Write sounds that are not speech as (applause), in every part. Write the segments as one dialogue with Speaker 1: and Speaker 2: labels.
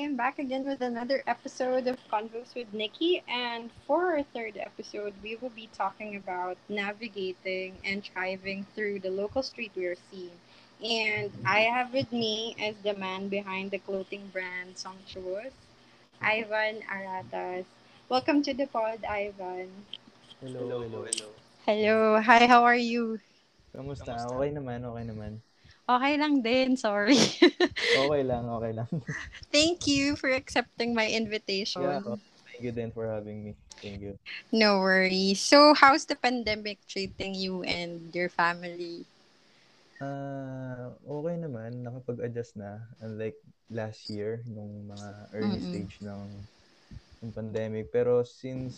Speaker 1: am back again with another episode of Convos with Nikki. And for our third episode, we will be talking about navigating and thriving through the local streetwear scene. And I have with me as the man behind the clothing brand Sumptuous, Ivan Aratas. Welcome to the pod, Ivan.
Speaker 2: Hello, hello, hello.
Speaker 1: Hello. Hi, how are you?
Speaker 2: Kamusta? Okay naman, okay naman.
Speaker 1: Okay lang din, sorry. (laughs)
Speaker 2: Okay lang, okay lang. (laughs)
Speaker 1: Thank you for accepting my invitation.
Speaker 2: yeah, oh, thank you then for having me. Thank you.
Speaker 1: No worries. So, how's the pandemic treating you and your family?
Speaker 2: Ah, okay naman, nakapag-adjust na unlike last year nung mga early
Speaker 1: Mm-mm.
Speaker 2: stage ng, ng pandemic. Pero since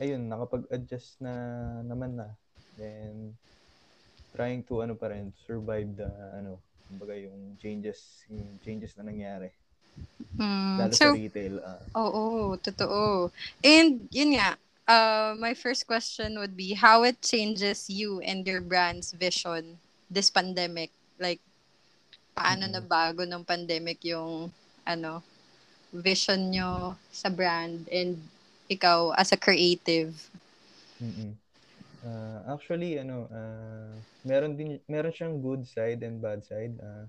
Speaker 2: ayun, nakapag-adjust na naman na. Then trying to ano pa rin, survive the ano, kumbaga yung changes, yung changes na nangyari.
Speaker 1: Hmm,
Speaker 2: Lalo
Speaker 1: so,
Speaker 2: sa retail. ah.
Speaker 1: oo, totoo. And yun nga, uh, my first question would be how it changes you and your brand's vision this pandemic. Like, paano
Speaker 2: Mm-mm.
Speaker 1: nabago ng pandemic yung ano, vision nyo sa brand and ikaw as a creative.
Speaker 2: Mm. Ah, actually ano, ah, meron din meron siyang good side and bad side ah,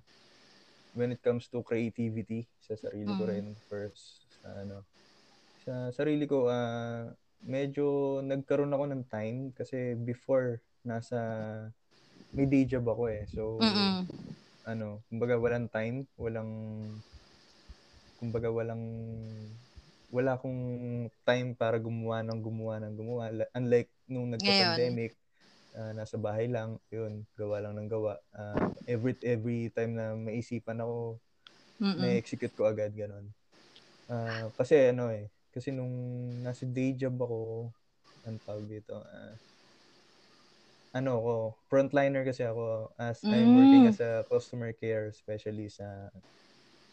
Speaker 2: when it comes to creativity sa sarili ko
Speaker 1: Mm.
Speaker 2: rin first sa ano sa sarili ko ah, medyo nagkaroon ako ng time kasi before nasa may day job ako eh. So
Speaker 1: Mm-mm.
Speaker 2: ano, kumbaga walang time, walang kumbaga walang wala akong time para gumawa ng gumawa ng gumawa. Unlike nung nagka-pandemic, ah, nasa bahay lang, yun, gawa lang ng gawa. Ah, every every time na maisipan ako,
Speaker 1: Mm-mm.
Speaker 2: na-execute ko agad ganun. Ah, kasi ano eh, kasi nung nasa day job ako, ang tawag dito, ah, ano ako, frontliner kasi ako as I'm working
Speaker 1: Mm.
Speaker 2: as a customer care especially sa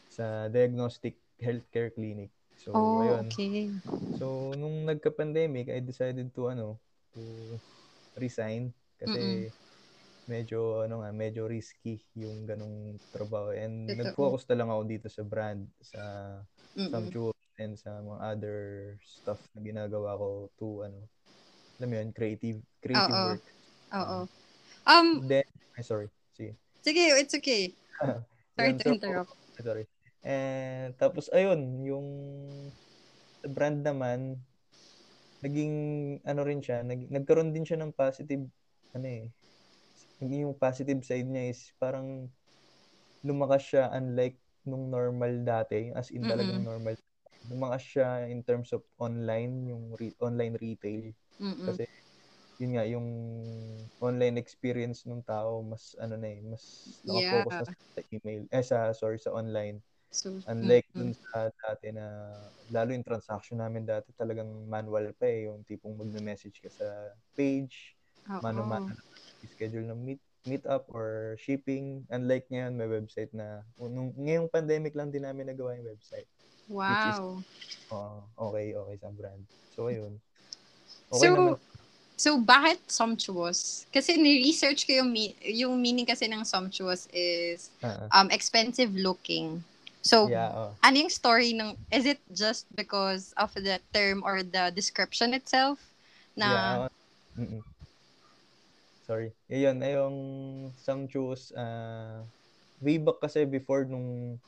Speaker 2: sa diagnostic healthcare clinic. So,
Speaker 1: Oh,
Speaker 2: ayun.
Speaker 1: okay.
Speaker 2: So, nung nagka-pandemic, I decided to ano, to resign kasi medyo ano nga, medyo risky yung ganong trabaho and
Speaker 1: Totoo.
Speaker 2: nag-focus na lang ako dito sa brand, sa
Speaker 1: Mm-mm.
Speaker 2: Samchua and sa mga other stuff na ginagawa ko to ano, alam mo yun, creative creative
Speaker 1: Oo.
Speaker 2: work.
Speaker 1: Oo. Um,
Speaker 2: Then, ay sorry, sige.
Speaker 1: sige, it's okay. (laughs) Sorry
Speaker 2: Yun,
Speaker 1: to
Speaker 2: so,
Speaker 1: interrupt.
Speaker 2: Sorry. And tapos ayun, yung brand naman naging ano rin siya, nag, nagkaroon din siya ng positive ano eh. Naging yung positive side niya is parang lumakas siya unlike nung normal dati, as in talagang
Speaker 1: Mm-mm.
Speaker 2: normal. Lumakas siya in terms of online, yung re- online retail.
Speaker 1: Mm-mm.
Speaker 2: Kasi yun nga, yung online experience ng tao, mas ano na eh, mas nakafocus
Speaker 1: Yeah.
Speaker 2: na sa email, eh sa, sorry, sa online.
Speaker 1: So,
Speaker 2: Unlike
Speaker 1: mm-mm.
Speaker 2: dun sa dati na, lalo yung transaction namin dati talagang manual pa eh, yung tipong magme-message ka sa page,
Speaker 1: Oo.
Speaker 2: mano-mano schedule ng meet, meet up or shipping. Unlike ngayon, may website na, nung, ngayong pandemic lang din namin nagawa yung website.
Speaker 1: Wow.
Speaker 2: Oo, okay, okay sa brand. So, ayun.
Speaker 1: So,
Speaker 2: Okay naman.
Speaker 1: So, bakit sumptuous? Kasi ni-research ko yung, yung meaning kasi ng sumptuous is
Speaker 2: ah.
Speaker 1: um expensive looking. So,
Speaker 2: yeah, oh.
Speaker 1: ano yung story ng, is it just because of the term or the description itself? Na,
Speaker 2: Yeah. Mm-mm. Sorry. Ayun, ay yung sumptuous, ah, way back kasi before nung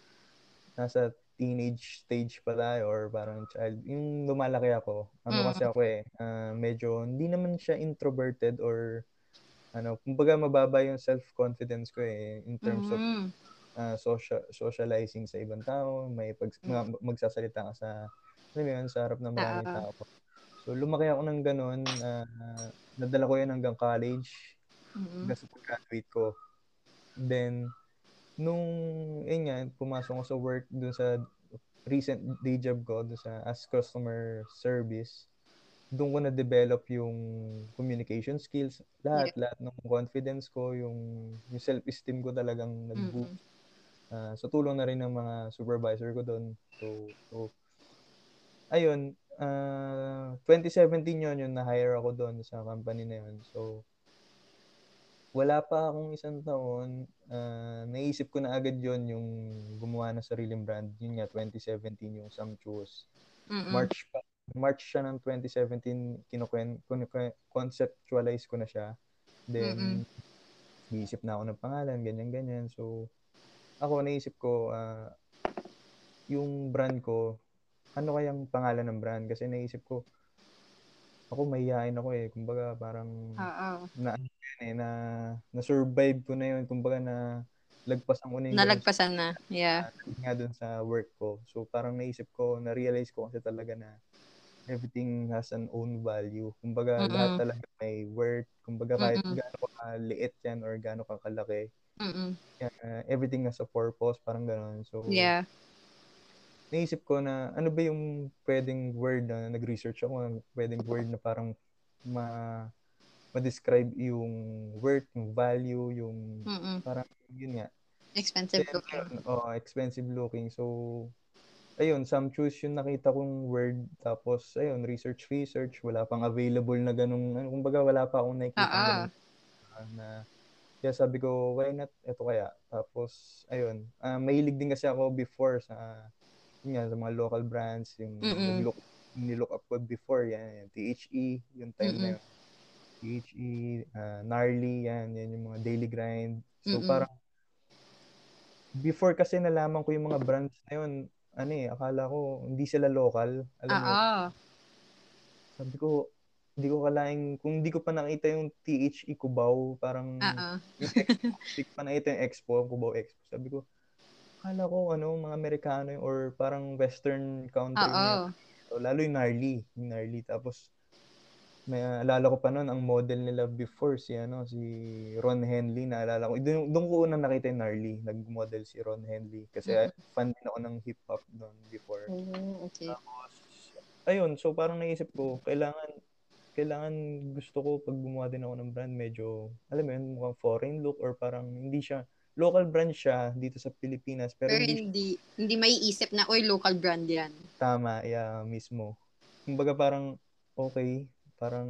Speaker 2: nasa teenage stage pa tayo or parang child, yung lumalaki ako, ano
Speaker 1: Mm.
Speaker 2: kasi ako eh, ah, medyo hindi naman siya introverted or ano, kumbaga mababa yung self-confidence ko eh in terms of Ah, social socializing sa ibang tao, may pag,
Speaker 1: Mm.
Speaker 2: ma- magsasalita ka sa alam mo yun, sa harap ng maraming tao. So lumaki ako ng ganun, ah, nadala ko yan hanggang college,
Speaker 1: Mm-mm.
Speaker 2: hanggang sa pag-graduate ko. Then nung yun nga, pumasok ako sa work dun sa recent day job ko dun sa as customer service doon ko na-develop yung communication skills, lahat, lahat ng confidence ko, yung, yung self-esteem ko talagang nag-boost. Ah, sa tulong na rin ng mga supervisor ko doon. So, so ayun, ah 2017 yun, yung na-hire ako doon sa company na yun. So, wala pa akong isang taon, uh, naisip ko na agad yon yung gumawa ng sariling brand. Yun nga, 2017 yung Sumptuous. Mm-mm. March pa. March siya ng 2017, kinukwen, conceptualize ko na siya. Then, Mm-mm. iisip na ako ng pangalan, ganyan-ganyan. So, ako naisip ko, uh, yung brand ko, ano kayang pangalan ng brand? Kasi naisip ko, ako mahihain ako eh. Kumbaga parang
Speaker 1: Oo.
Speaker 2: na ano eh, na na survive ko na yun. Kumbaga na lagpasan ko na
Speaker 1: yung Nalagpasan na. Yeah.
Speaker 2: Nga dun sa work ko. So parang naisip ko, na-realize ko kasi talaga na everything has an own value. Kumbaga Mm-mm. lahat talaga may worth. Kumbaga kahit Mm-mm. gaano ka liit yan or gaano ka kalaki.
Speaker 1: Mm-mm.
Speaker 2: Uh, everything has a purpose. Parang gano'n. So,
Speaker 1: yeah
Speaker 2: naisip ko na ano ba yung pwedeng word na nag-research ako, pwedeng word na parang ma ma-describe yung worth, yung value, yung
Speaker 1: Mm-mm.
Speaker 2: parang yun nga.
Speaker 1: Expensive Then, looking.
Speaker 2: Oh, expensive looking. So, ayun, some choose yung nakita kong word. Tapos, ayun, research, research. Wala pang available na ganung, ano, kumbaga wala pa akong nakikita uh-uh. ganun, uh, na kaya sabi ko, why not? Ito kaya. Tapos, ayun. Uh, mahilig din kasi ako before sa yun nga, sa mga local brands, yung nag-look, nilook up ko before, yan, yung THE, yung time Mm-mm. na yun. THE, uh, Gnarly, yan, yan yung mga daily grind. So, Mm-mm. parang, before kasi nalaman ko yung mga brands na yun, ano eh, akala ko, hindi sila local. Alam mo, sabi ko, hindi ko kalaing, kung hindi ko pa nakita yung THE Cubao, parang,
Speaker 1: Uh-oh.
Speaker 2: yung expo, hindi ko pa nakita yung expo, Cubao Expo. Sabi ko, Akala ko ano, mga Amerikano or parang western country
Speaker 1: Oo. niya.
Speaker 2: So, lalo yung gnarly, yung gnarly. Tapos may alala ko pa noon ang model nila before si ano si Ron Henley naalala ko doon, doon ko unang nakita yung gnarly nag-model si Ron Henley kasi mm-hmm. fan din ako ng hip hop doon before
Speaker 1: mm-hmm. okay.
Speaker 2: tapos ayun so parang naisip ko kailangan kailangan gusto ko pag gumawa din ako ng brand medyo alam mo yun mukhang foreign look or parang hindi siya local brand siya dito sa Pilipinas. Pero,
Speaker 1: pero hindi, hindi, hindi maiisip na, oy, local brand yan.
Speaker 2: Tama, yeah, mismo. Kumbaga parang, okay, parang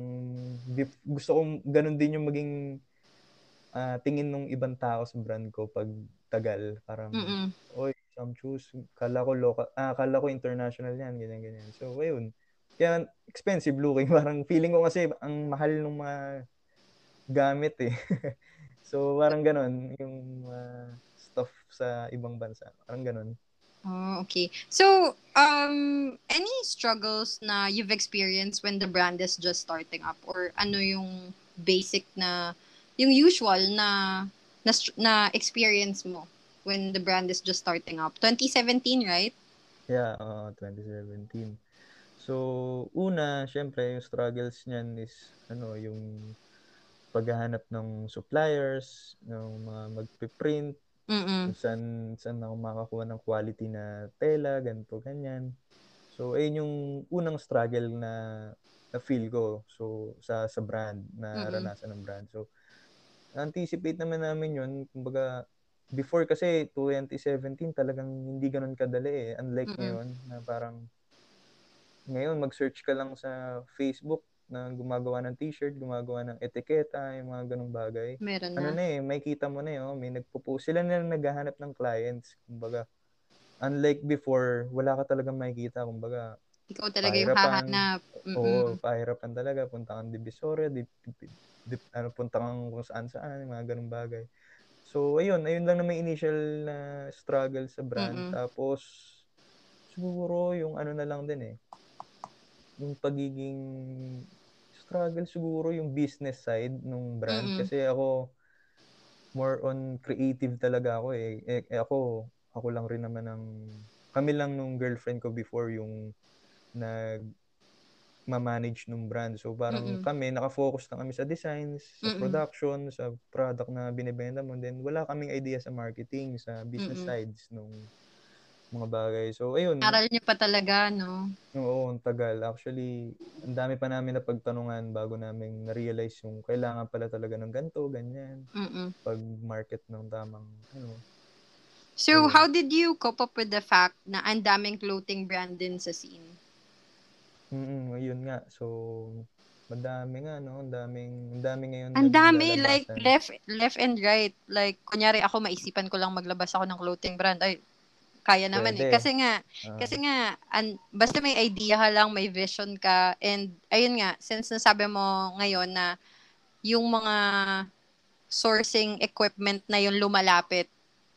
Speaker 2: gusto kong ganun din yung maging uh, tingin ng ibang tao sa brand ko pag tagal. Parang,
Speaker 1: Mm-mm.
Speaker 2: oy, some choose, kala ko local, ah, kala ko international yan, ganyan, ganyan. So, ayun. Kaya, expensive looking. (laughs) Parang feeling ko kasi ang mahal ng mga gamit eh. (laughs) So, parang ganun, yung uh, stuff sa ibang bansa. Parang ganun.
Speaker 1: Oh, okay. So, um, any struggles na you've experienced when the brand is just starting up? Or ano yung basic na, yung usual na, na, na experience mo when the brand is just starting up? 2017, right?
Speaker 2: Yeah, uh, 2017. So, una, syempre, yung struggles niyan is, ano, yung paghahanap ng suppliers, ng mga magpiprint,
Speaker 1: Mm-mm.
Speaker 2: saan, saan ako makakuha ng quality na tela, ganito, ganyan. So, ayun yung unang struggle na na feel ko so sa sa brand na naranasan ng brand. So anticipate naman namin 'yun. Kumbaga before kasi 2017 talagang hindi ganoon kadali eh. Unlike Mm-mm. ngayon na parang ngayon mag-search ka lang sa Facebook na gumagawa ng t-shirt, gumagawa ng etiketa, yung mga ganong bagay.
Speaker 1: Meron
Speaker 2: na. Ano na eh, may kita mo na eh, oh, may nagpo-post. Sila na naghahanap ng clients. Kumbaga, unlike before, wala ka talagang makikita. Kumbaga,
Speaker 1: ikaw talaga yung hahanap.
Speaker 2: Mm-mm. Oo, pahirapan talaga. Punta kang Divisoria, di, di, di, ano, punta kang kung saan saan, mga ganong bagay. So, ayun, ayun lang na may initial na struggle sa brand. Mm-mm. Tapos, siguro yung ano na lang din eh, yung pagiging struggle siguro yung business side ng brand mm-hmm. kasi ako more on creative talaga ako eh. eh. eh. ako ako lang rin naman ng kami lang nung girlfriend ko before yung nag ma-manage nung brand. So parang mm-hmm. kami naka-focus na kami sa designs, sa mm-hmm. production, sa product na binebenta mo. Then wala kaming idea sa marketing, sa business mm-hmm. sides nung mga bagay. So, ayun.
Speaker 1: Aral niyo pa talaga, no?
Speaker 2: Oo, ang tagal. Actually, ang dami pa namin na pagtanungan bago namin na-realize yung kailangan pala talaga ng ganto, ganyan.
Speaker 1: Mm-mm.
Speaker 2: Pag-market ng tamang, ano.
Speaker 1: So, ayun. how did you cope up with the fact na ang daming clothing brand din sa scene?
Speaker 2: Mm ayun nga. So, Madami nga, no? Ang daming, ang dami ngayon.
Speaker 1: Ang dami, like, left, left and right. Like, kunyari ako, maisipan ko lang maglabas ako ng clothing brand. Ay, kaya naman eh.
Speaker 2: Pwede.
Speaker 1: Kasi nga,
Speaker 2: Ah,
Speaker 1: kasi nga, an, basta may idea ka lang, may vision ka, and ayun nga, since nasabi mo ngayon na yung mga sourcing equipment na yung lumalapit,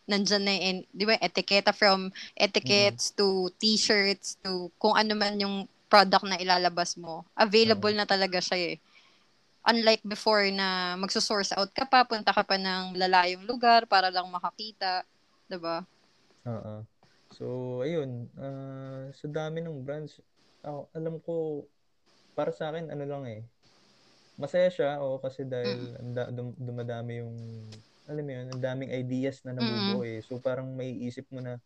Speaker 1: nandyan na in, di ba, etiketa from etiquettes to t-shirts to kung ano man yung product na ilalabas mo. Available na talaga siya eh. Unlike before na magsusource out ka pa, punta ka pa ng lalayong lugar para lang makakita. 'di ba?
Speaker 2: Oo. So, ayun. ah, sa dami ng brands, ako, alam ko, para sa akin, ano lang eh. Masaya siya, o kasi dahil ang da- dum- dumadami yung, alam mo yun, ang daming ideas na nabubuo eh. So, parang may isip mo na,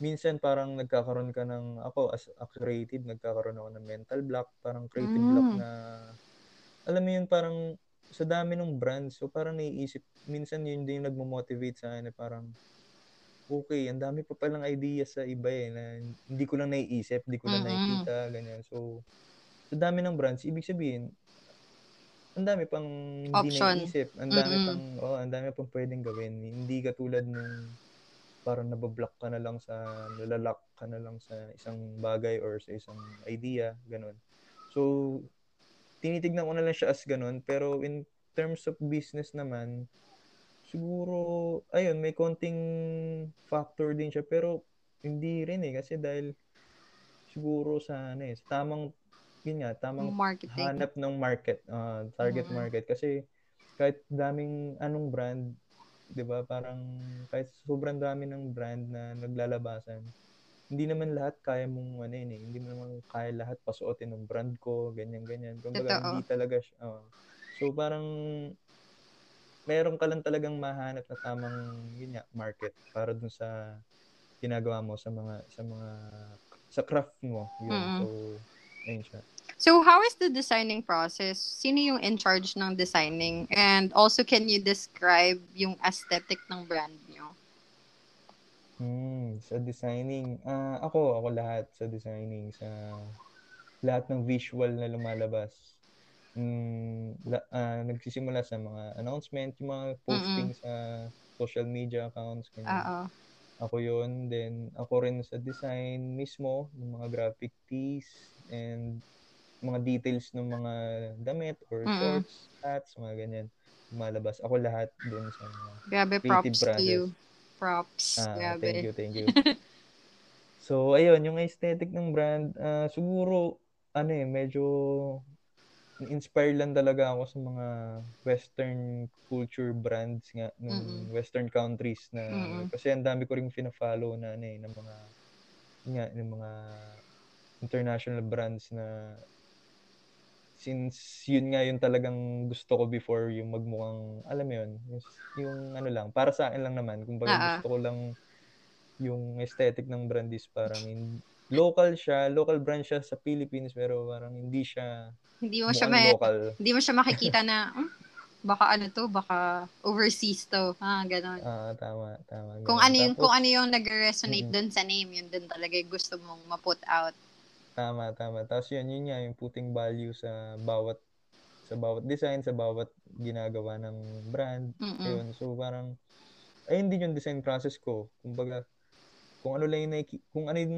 Speaker 2: minsan parang nagkakaroon ka ng, ako as a creative, nagkakaroon ako ng mental block, parang creative
Speaker 1: Mm.
Speaker 2: block na, alam mo yun, parang sa dami ng brands, so parang naiisip, minsan yun din yung nagmo-motivate sa akin na parang, okay, ang dami pa palang ideas sa iba eh, na hindi ko lang naiisip, hindi ko lang
Speaker 1: Mm-mm.
Speaker 2: nakikita, ganyan. So, sa dami ng brands, ibig sabihin, ang dami pang hindi
Speaker 1: Option.
Speaker 2: naiisip, ang dami
Speaker 1: Mm-mm.
Speaker 2: pang, oh, ang dami pang pwedeng gawin. Hindi katulad nung parang nabablock ka na lang sa, nalalak ka na lang sa isang bagay or sa isang idea, ganun. So, tinitignan ko na lang siya as ganun, pero in terms of business naman, siguro, ayun, may konting factor din siya, pero hindi rin eh, kasi dahil siguro sa, ano eh, sa tamang, yun nga, tamang
Speaker 1: Marketing.
Speaker 2: hanap ng market, ah, target
Speaker 1: Mhm.
Speaker 2: market. Kasi kahit daming anong brand, 'di ba? Parang kahit sobrang dami ng brand na naglalabasan, hindi naman lahat kaya mong ano yun eh, hindi naman kaya lahat pasuotin ng brand ko, ganyan ganyan. Kumbaga hindi talaga siya. oo. So parang meron ka lang talagang mahanap na tamang yun nga, market para dun sa ginagawa mo sa mga sa mga sa craft mo yun.
Speaker 1: Mm-mm.
Speaker 2: So ayun siya.
Speaker 1: So, how is the designing process? Sino yung in charge ng designing? And also, can you describe yung aesthetic ng brand nyo?
Speaker 2: Hmm, sa designing. Ah, ako, ako lahat sa designing sa lahat ng visual na lumalabas. Mm, la, ah, nagsisimula sa mga announcement, yung mga posting sa social media accounts, ganyan.
Speaker 1: Oo.
Speaker 2: Ako yun. Then, ako rin sa design mismo, ng mga graphic tees and mga details ng mga damit or
Speaker 1: Mm-mm.
Speaker 2: shorts, hats, mga ganyan. Lumalabas. Ako lahat dun sa
Speaker 1: Grabe,
Speaker 2: Creative
Speaker 1: props to
Speaker 2: process.
Speaker 1: you. Props.
Speaker 2: Ah,
Speaker 1: Grabe.
Speaker 2: thank you, thank you. (laughs) so, ayun, yung aesthetic ng brand, ah, siguro, ano eh, medyo inspired lang talaga ako sa mga western culture brands nga ng
Speaker 1: Mm-mm.
Speaker 2: western countries na
Speaker 1: Mm-mm.
Speaker 2: kasi ang dami ko ring fina-follow na ano eh, ng mga nga, ng mga international brands na since yun nga yung talagang gusto ko before yung magmukhang alam mo yun yung, yung ano lang para sa akin lang naman kumbaga
Speaker 1: ah.
Speaker 2: gusto ko lang yung aesthetic ng brand is parang in, local siya local brand siya sa Philippines pero parang hindi siya
Speaker 1: Hindi mo siya may,
Speaker 2: local
Speaker 1: hindi mo siya makikita na, "Hmm, baka ano to, baka overseas to. Ha, ganon.
Speaker 2: ah tama tama
Speaker 1: kung
Speaker 2: ganun.
Speaker 1: ano yung
Speaker 2: Tapos,
Speaker 1: kung ano yung nag-resonate
Speaker 2: Mm-mm.
Speaker 1: dun sa name, yun din talaga yung gusto mong ma-put out.
Speaker 2: Tama, tama. Tapos yun, yun nga, yung putting value sa bawat sa bawat design, sa bawat ginagawa ng brand.
Speaker 1: Mm-mm.
Speaker 2: Ayun. So parang, ayun din yung design process ko. Kumbaga, kung ano lang yung naiki- kung ano yung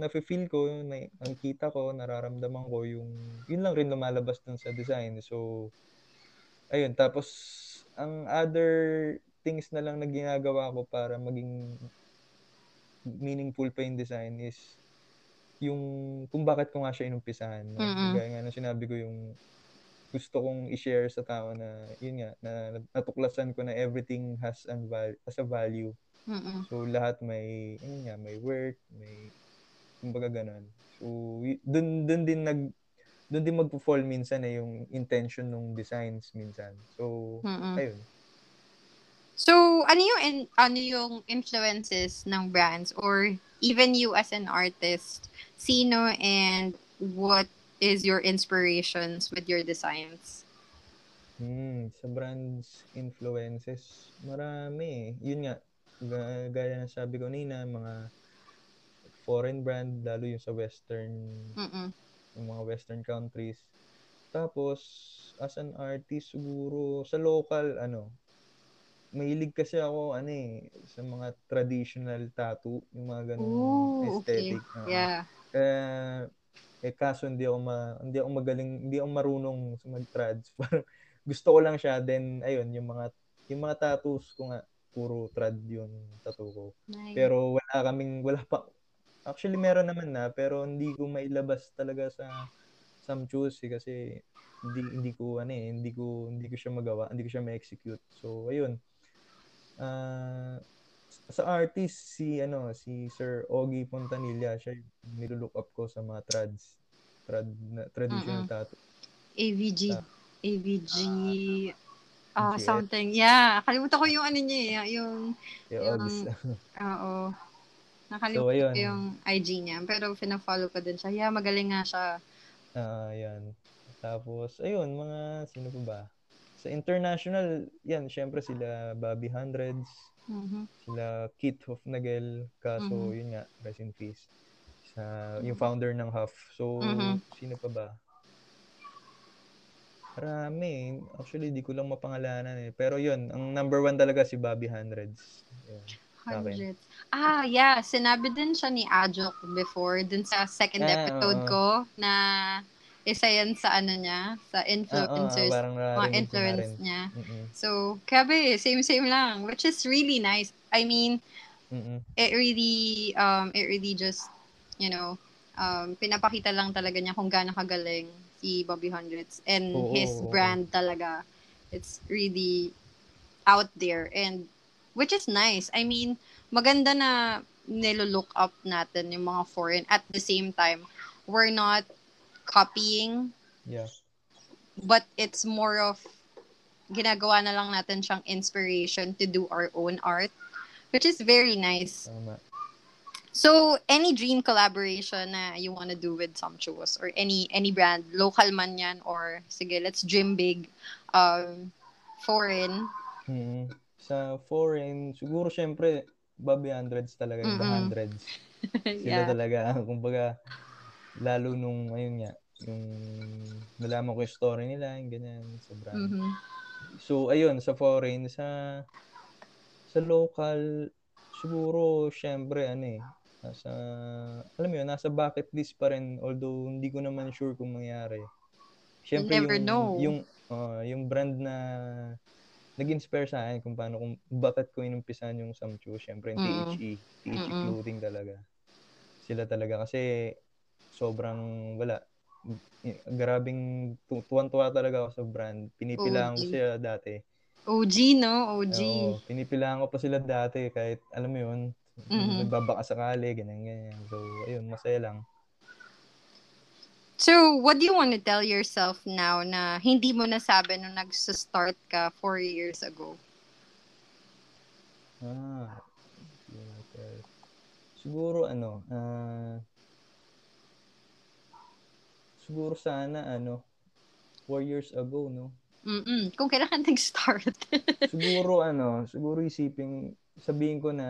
Speaker 2: nafe-feel ko, yung na, nakikita ko, nararamdaman ko, yung, yun lang rin lumalabas dun sa design. So, ayun. Tapos, ang other things na lang na ginagawa ko para maging meaningful pa yung design is yung kung bakit ko nga siya inumpisahan. No?
Speaker 1: Mm-mm.
Speaker 2: Gaya nga nung sinabi ko yung gusto kong i-share sa tao na yun nga, na natuklasan ko na everything has, an val- has a value.
Speaker 1: Mm-mm.
Speaker 2: So lahat may, yun nga, may work, may, kumbaga ganun. So y- dun, dun din nag, dun din magpo-fall minsan eh, yung intention ng designs minsan. So,
Speaker 1: Mm-mm.
Speaker 2: ayun.
Speaker 1: So, ano yung in- ano yung influences ng brands or even you as an artist? Sino and what is your inspirations with your designs?
Speaker 2: Hmm, sa brands influences, marami eh. Yun nga, ga- gaya ng sabi ko nina, mga foreign brand, lalo yung sa western,
Speaker 1: Mm-mm.
Speaker 2: yung mga western countries. tapos, as an artist, siguro, sa local, ano, mahilig kasi ako, ano eh, sa mga traditional tattoo, yung mga ganung
Speaker 1: Ooh,
Speaker 2: aesthetic.
Speaker 1: okay.
Speaker 2: oo.
Speaker 1: Yeah.
Speaker 2: Eh, eh, kaso hindi ako, ma, hindi ako magaling, hindi ako marunong mag-trads. (laughs) Gusto ko lang siya, then, ayun, yung mga, yung mga tattoos ko nga, puro trad yung tattoo ko.
Speaker 1: Nice.
Speaker 2: Pero wala kaming, wala pa, actually meron naman na, pero hindi ko mailabas talaga sa Samchus eh, kasi hindi hindi ko ano eh, hindi ko hindi ko siya magawa, hindi ko siya ma-execute. So ayun. Ah sa artist si ano si Sir Ogie Pontanilla siya yung nilook up ko sa mga trads trad na, traditional
Speaker 1: Mm-mm.
Speaker 2: tattoo
Speaker 1: AVG.
Speaker 2: Ah.
Speaker 1: AVG. Ah,
Speaker 2: GF.
Speaker 1: something. Yeah. Kalimutan ko yung ano niya, eh, yung,
Speaker 2: kay
Speaker 1: Yung- (laughs) oo.
Speaker 2: So,
Speaker 1: Nakalimutan
Speaker 2: ayun.
Speaker 1: ko yung IG niya. Pero pina-follow ko din siya. Yeah, magaling nga siya.
Speaker 2: Ah, yan. Tapos, ayun, mga, sino pa ba? Sa international, yan, syempre sila Bobby Hundreds,
Speaker 1: Mhm.
Speaker 2: sila Kit Hofnagel, kaso,
Speaker 1: Mhm.
Speaker 2: yun nga, rest in peace. Sa, yung founder ng Huff. So,
Speaker 1: Mhm.
Speaker 2: sino pa ba? Marami. Actually, di ko lang mapangalanan eh. Pero yun, ang number one talaga si Bobby Hundreds. Akin.
Speaker 1: Hundreds. Ah, yeah. Sinabi din siya ni Ajok before, dun sa second
Speaker 2: Ah,
Speaker 1: episode
Speaker 2: oo.
Speaker 1: ko, na isa yan sa ano niya, sa influencers, mga
Speaker 2: narinig ko na
Speaker 1: influence niya.
Speaker 2: Mm-mm.
Speaker 1: So, grabe, same-same lang, which is really nice. I mean,
Speaker 2: Mm-mm.
Speaker 1: it really, um, it really just, you know, um, pinapakita lang talaga niya kung gaano kagaling si Bobby Hundreds and
Speaker 2: Oo,
Speaker 1: his
Speaker 2: oo.
Speaker 1: brand talaga. It's really out there and which is nice. I mean, maganda na nilo-look up natin yung mga foreign at the same time we're not copying
Speaker 2: Yeah.
Speaker 1: but it's more of ginagawa na lang natin siyang inspiration to do our own art which is very nice.
Speaker 2: Tama.
Speaker 1: So, any dream collaboration na you wanna do with Sumptuous or any any brand, local man yan or sige, let's dream big, um, foreign.
Speaker 2: Mm. Sa foreign, siguro syempre, Bobby Hundreds talaga, yung The
Speaker 1: Mm-mm.
Speaker 2: Hundreds. (laughs) Sila
Speaker 1: yeah.
Speaker 2: talaga, (laughs) kumbaga, lalo nung, ayun nga, yung nalaman ko yung story nila, yung ganyan, sa brand.
Speaker 1: Mhm.
Speaker 2: So, ayun, sa foreign, sa sa local, siguro, syempre, ano eh, nasa, alam mo yun, nasa bucket list pa rin, although hindi ko naman sure kung mangyari. Syempre,
Speaker 1: never
Speaker 2: yung,
Speaker 1: know.
Speaker 2: yung, ah, yung brand na nag-inspire sa akin kung paano, kung bakit ko inumpisan yung Samchu, syempre, yung
Speaker 1: Mm.
Speaker 2: THE, THE
Speaker 1: Mm-mm.
Speaker 2: Clothing talaga. Sila talaga, kasi, sobrang, wala, grabing tu- tuwan-tuwa talaga ako sa brand. Pinipilahan ko
Speaker 1: OG.
Speaker 2: siya dati.
Speaker 1: OG, no? OG.
Speaker 2: Oo, pinipilahan ko pa sila dati kahit alam mo yun,
Speaker 1: Mhm.
Speaker 2: nagbabaka sakali, ganyan ganyan. So, ayun, masaya lang.
Speaker 1: So, what do you want to tell yourself now na hindi mo nasabi nung nag-start ka four years ago?
Speaker 2: Ah. Siguro ano, ah, siguro sana ano, four years ago, no?
Speaker 1: Mm-mm. Kung kailan ka nag-start.
Speaker 2: Siguro ano, siguro isipin, sabihin ko na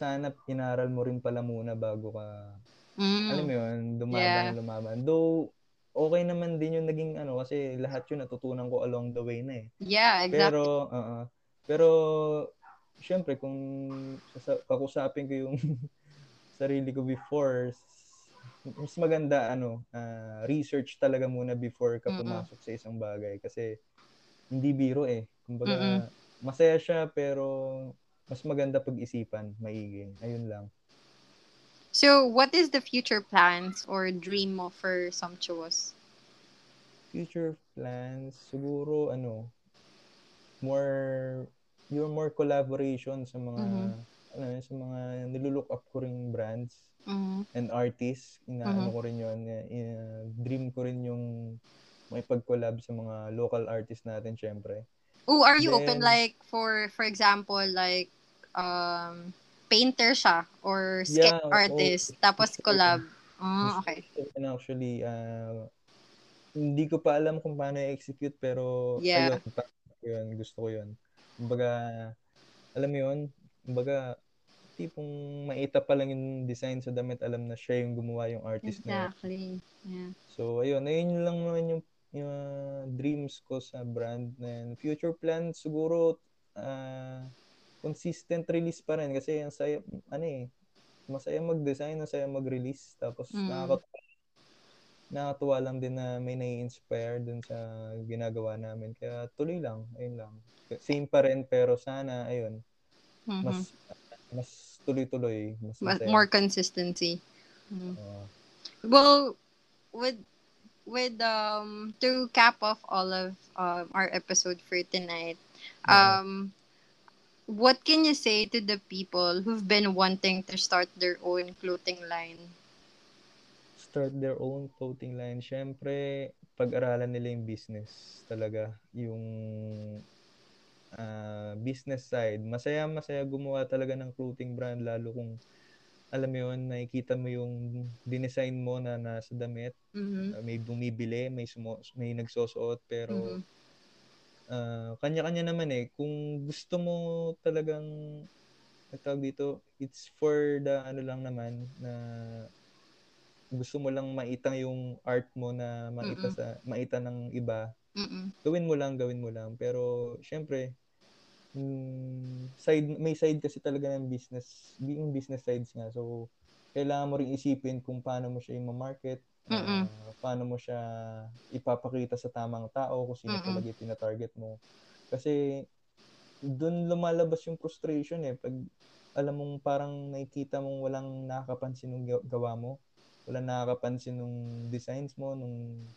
Speaker 2: sana inaral mo rin pala muna bago ka
Speaker 1: mm.
Speaker 2: alam mo yun, dumaban
Speaker 1: Yeah.
Speaker 2: lumaban. Though, okay naman din yung naging ano, kasi lahat yun natutunan ko along the way na eh.
Speaker 1: Yeah, exactly.
Speaker 2: Pero, oo. pero, syempre, kung sasa- kakusapin ko yung (laughs) sarili ko before, mas maganda, ano, ah, research talaga muna before ka pumasok sa isang bagay. Kasi, hindi biro eh. Kumbaga,
Speaker 1: Mm-mm.
Speaker 2: masaya siya, pero mas maganda pag-isipan, maigi. Ayun lang.
Speaker 1: So, what is the future plans or dream mo for Sumptuous?
Speaker 2: future plans, siguro ano, more your more collaboration sa mga
Speaker 1: Mhm.
Speaker 2: ano sa mga nilulook up ko ring brands
Speaker 1: Mm.
Speaker 2: and artists. Inaano
Speaker 1: Mhm.
Speaker 2: ko rin yun. eh, eh, dream ko rin yung makipag-collab sa mga local artists natin syempre.
Speaker 1: Oh, are you open
Speaker 2: Then-
Speaker 1: like for for example like um painter siya or sketch
Speaker 2: Yeah,
Speaker 1: artist tapos
Speaker 2: Gusto ko
Speaker 1: collab? Ah, okay.
Speaker 2: rin actually ah, hindi ko pa alam kung paano i-execute pero
Speaker 1: Yeah.
Speaker 2: ayun, yun, gusto ko yun. Kumbaga, alam mo yun, kumbaga, tipong maita pa lang yung design sa damit, alam na siya yung gumawa yung artist na yun.
Speaker 1: Exactly. Yeah.
Speaker 2: So, ayun, ayun lang naman yung yung uh, dreams ko sa brand and future plan siguro uh, consistent release pa rin kasi ang saya ano eh masaya mag-design, masaya mag-release tapos mm. nakakatuwa nakatuwa lang din na may nai-inspire dun sa ginagawa namin. Kaya tuloy lang, ayun lang. Same pa rin pero sana ayun. Mm-hmm. Mas mas tuloy-tuloy, mas
Speaker 1: masaya. more consistency. Mm. Uh, well, with with um to cap off all of um, our episode for tonight, um what can you say to the people who've been wanting to start their own clothing line?
Speaker 2: Start their own clothing line. Siyempre, pag-aralan nila yung business talaga. Yung uh, business side. Masaya, masaya gumawa talaga ng clothing brand lalo kung alam mo yun, nakikita mo yung dinesign mo na nasa damit. Mm-hmm. Uh, may bumibili, may, sumo, may nagsosuot, pero mm-hmm uh, kanya-kanya naman eh. Kung gusto mo talagang tawag dito, it's for the ano lang naman na gusto mo lang maitang yung art mo na maita Mm-mm. sa maita ng iba. Mm-mm. Gawin mo lang, gawin mo lang. Pero syempre, mm, side may side kasi talaga ng business, yung business sides nga. So kailangan mo ring isipin kung paano mo siya i-market, Uh, paano mo siya ipapakita sa tamang tao kung sino Mm-mm. talaga yung tina-target mo. Kasi doon lumalabas yung frustration eh. Pag alam mong parang nakikita mong walang nakakapansin ng gawa mo, walang nakakapansin ng designs mo, nung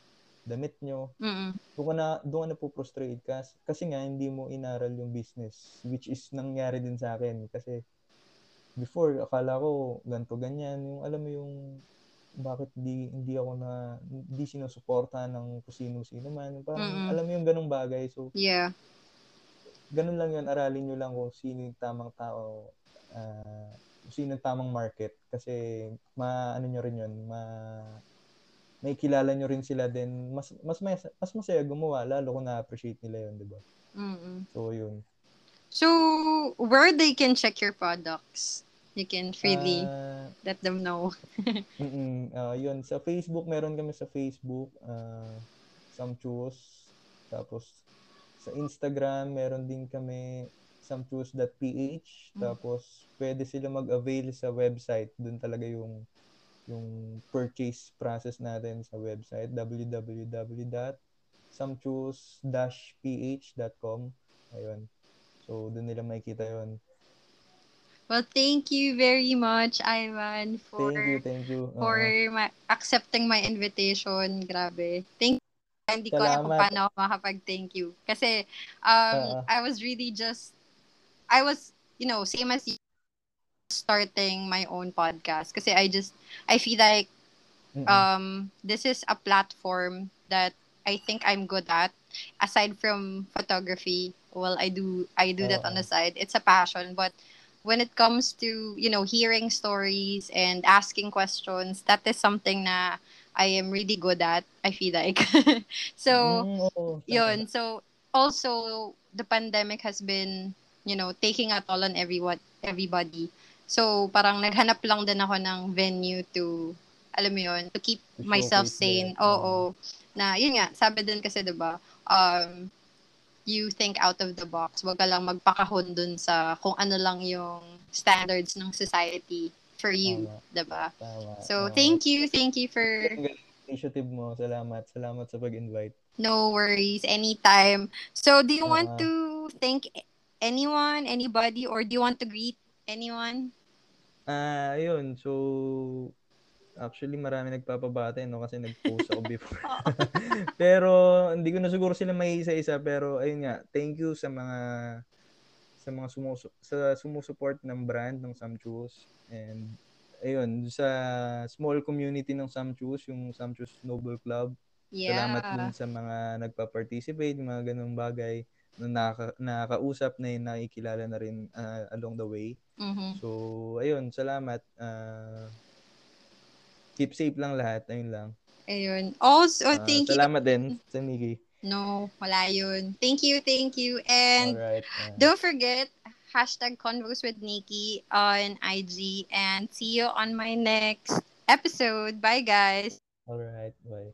Speaker 2: damit nyo, Mm-mm. doon ka na, doon ka na po frustrate ka. Kasi nga, hindi mo inaral yung business, which is nangyari din sa akin. Kasi before, akala ko ganto ganyan. Yung alam mo yung bakit di hindi ako na hindi sinusuporta ng kusino-sino man. Parang Mm-mm. alam mo yung ganung bagay. So
Speaker 1: Yeah.
Speaker 2: Ganun lang yun, aralin nyo lang kung sino yung tamang tao, uh, sino yung tamang market kasi ma ano nyo rin yun, ma may kilala nyo rin sila din mas mas may, mas masaya gumawa lalo kung na-appreciate nila yun, 'di ba?
Speaker 1: Mm.
Speaker 2: So yun.
Speaker 1: So where they can check your products? You can freely uh, let them know. (laughs)
Speaker 2: mm uh, yun, sa Facebook, meron kami sa Facebook, uh, Sumptuous. Tapos, sa Instagram, meron din kami sumptuous.ph. Mm. Tapos, pwede sila mag-avail sa website. Doon talaga yung yung purchase process natin sa website www.sumptuous-ph.com. Ayun. So, doon nila makikita yon
Speaker 1: Well, thank you very much, Ivan, for
Speaker 2: thank you, thank you.
Speaker 1: Uh-huh. for my, accepting my invitation. Grabe. Thank you. Hindi ko alam kung paano ako makapag-thank you. Kasi um, uh-huh. I was really just, I was, you know, same as you, starting my own podcast. Kasi I just, I feel like Mm-mm. um, this is a platform that I think I'm good at. Aside from photography, well, I do, I do uh-huh. that on the side. It's a passion, but when it comes to you know hearing stories and asking questions that is something na I am really good at I feel like. (laughs) So mm, oh, yun. So also the pandemic has been you know taking a toll on everyone everybody. So parang naghanap lang din ako ng venue to alam mo yun to keep myself sane. oo oh, oh. na yun nga sabi din kasi 'di ba um you think out of the box. Huwag ka lang magpakahon dun sa kung ano lang yung standards ng society for you, Tama. 'di ba? So, Tama. thank you, thank you for
Speaker 2: initiative mo. Salamat. Salamat sa pag-invite.
Speaker 1: No worries, anytime. So, do you uh, want to thank anyone, anybody or do you want to greet anyone?
Speaker 2: Ah, uh, ayun. So, Actually, marami nagpapabate, no? Kasi nag-post ako (laughs) before. (laughs) pero, hindi ko na siguro sila may isa-isa. Pero, ayun nga, thank you sa mga sa mga sumusu sa sumusuport ng brand ng Samchus. And, ayun, sa small community ng Samchus, yung Samchus Noble Club. Yeah. Salamat dun sa mga nagpa-participate, mga ganung bagay na nakaka- nakakausap na yung nakikilala na rin uh, along the way.
Speaker 1: Mm-hmm.
Speaker 2: So, ayun, salamat. Uh, keep safe lang lahat. Ayun lang.
Speaker 1: Ayun. Also, uh, thank
Speaker 2: salamat you. Salamat din sa Miki.
Speaker 1: No, wala yun. Thank you, thank you. And
Speaker 2: Alright, uh,
Speaker 1: don't forget, hashtag Convos with Nikki on IG. And see you on my next episode. Bye, guys.
Speaker 2: Alright, bye.